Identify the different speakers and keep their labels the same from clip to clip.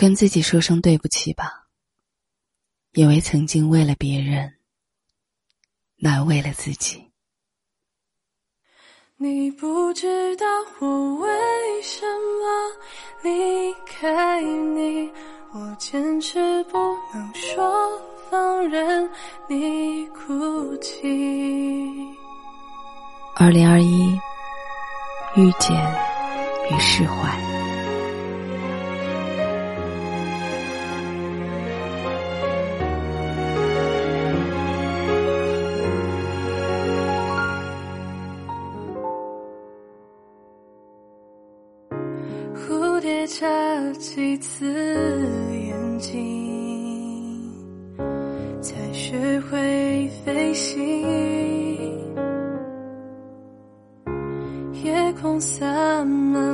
Speaker 1: 跟自己说声对不起吧，因为曾经为了别人，难为了自己。
Speaker 2: 你不知道我为什么离开你，我坚持不能说放任你哭泣。
Speaker 1: 二零二一，遇见与释怀。
Speaker 2: 次眼睛，才学会飞行。夜空洒满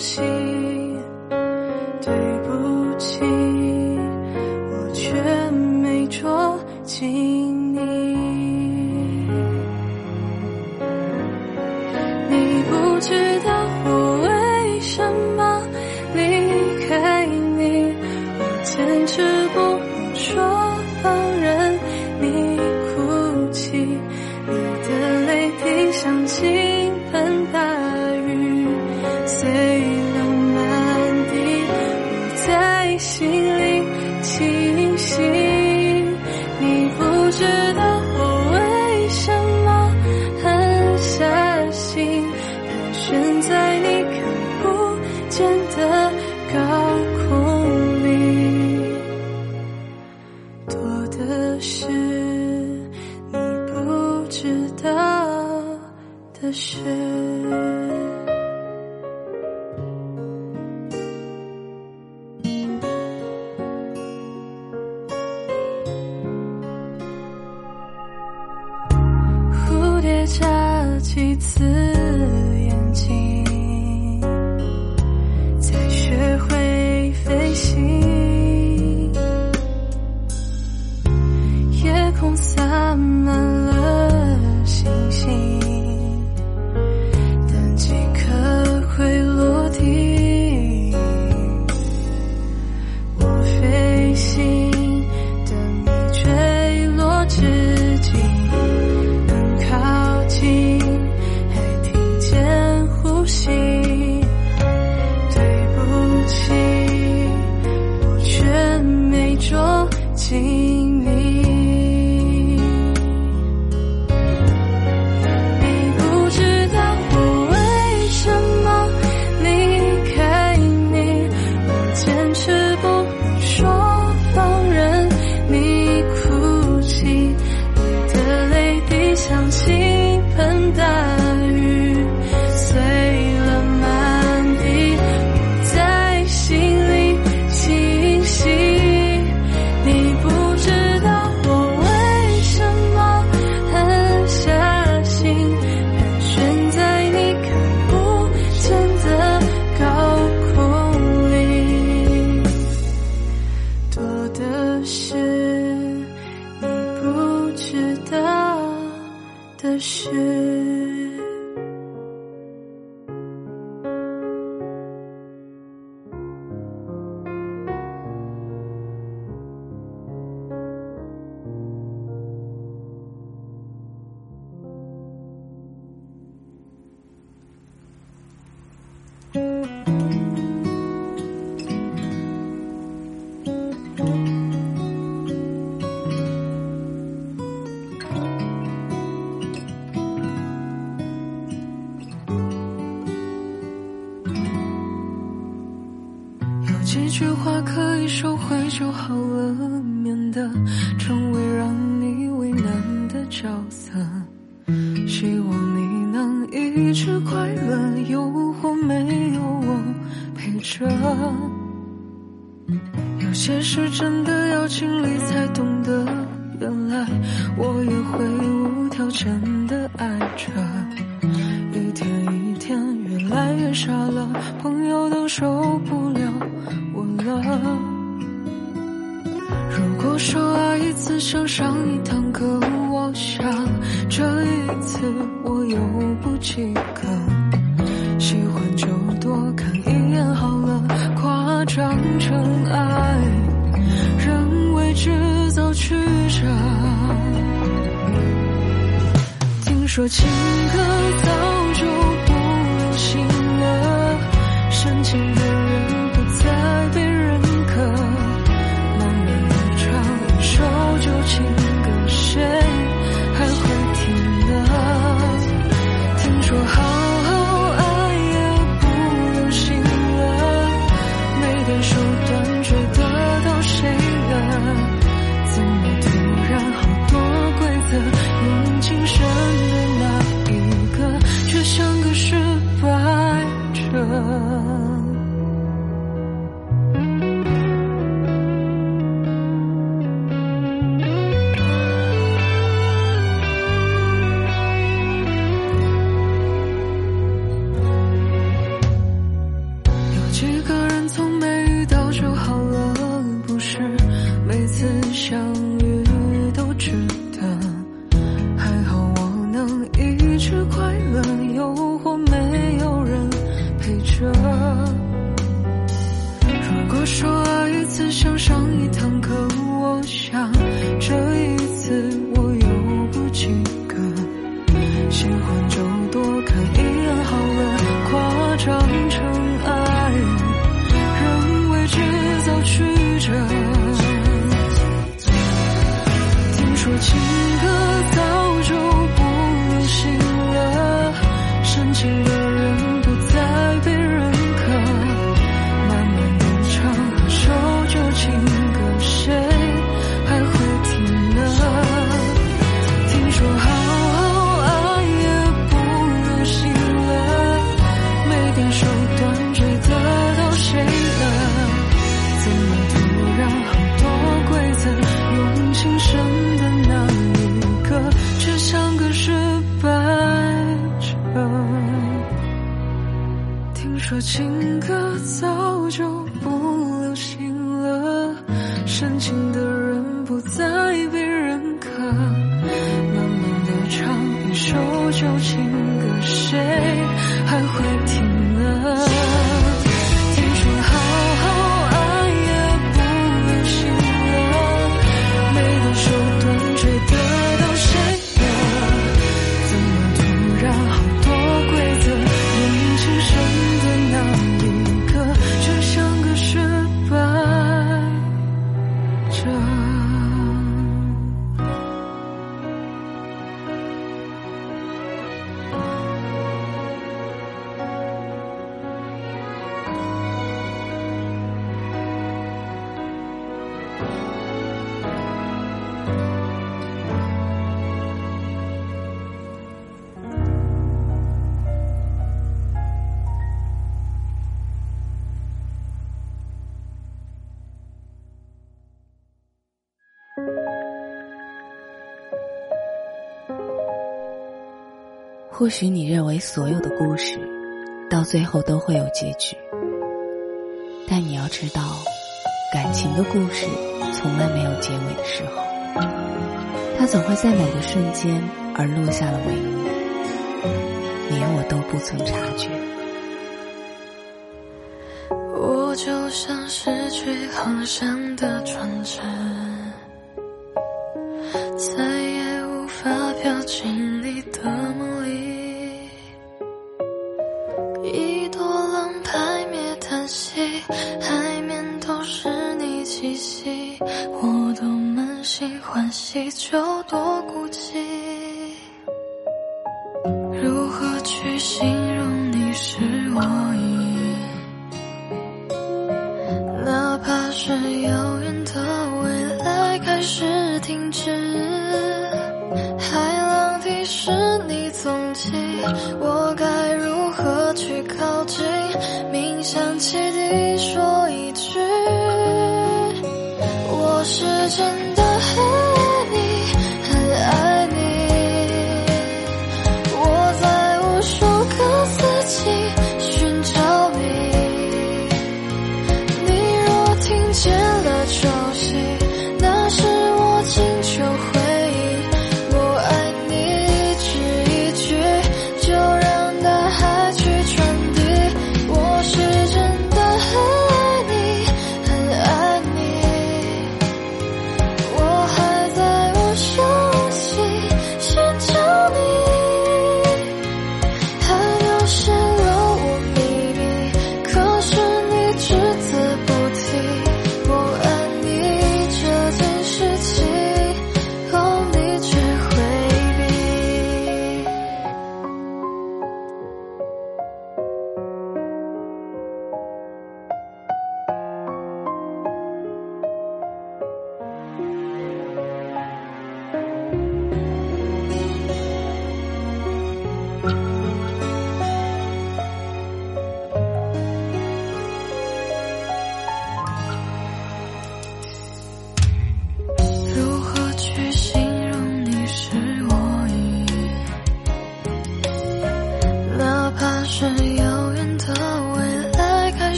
Speaker 2: 息。对不起，我却没捉紧你。你不知道我为什么离开你，我坚持不能说放任你哭泣，你的泪滴像倾。多的是你不知道的事。想起是希望你能一直快乐，有或没有我陪着。有些事真的要经历才懂得，原来我也会无条件的爱着。一天一天，越来越。太傻了，朋友都受不了我了。如果说爱一次像上一堂课，想这一次我又不及格。喜欢就多看一眼好了，夸张成爱，人为制造曲折。听说情歌早就啊。着。听说情歌早就不流行了，深情的人不再被认可。慢慢的唱一首旧情歌，谁还会听呢？听说好好爱也不流行了，没点手段追得到谁了？怎么然好多规则，用情深的那一个，却像个失败者？听说情歌早就不流行了，深情的人不再被认可。慢慢的唱一首旧情歌，谁还会听呢？
Speaker 1: 或许你认为所有的故事，到最后都会有结局，但你要知道，感情的故事从来没有结尾的时候，它总会在某个瞬间而落下了帷幕，你我都不曾察觉。
Speaker 2: 我就像失去航向的船只，就多孤寂。如何去形容你是我意？哪怕是遥远的未来开始停止，海浪提示你踪迹，我该如何去靠近？冥想起地说一句，我是真的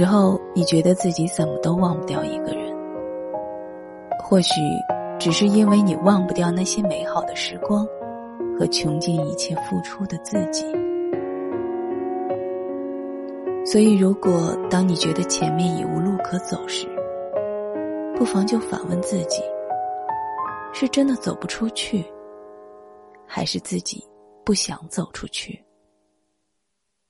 Speaker 1: 时候你觉得自己怎么都忘不掉一个人。或许只是因为你忘不掉那些美好的时光和穷尽一切付出的自己。所以如果当你觉得前面已无路可走时不妨就反问自己是真的走不出去还是自己不想走出去？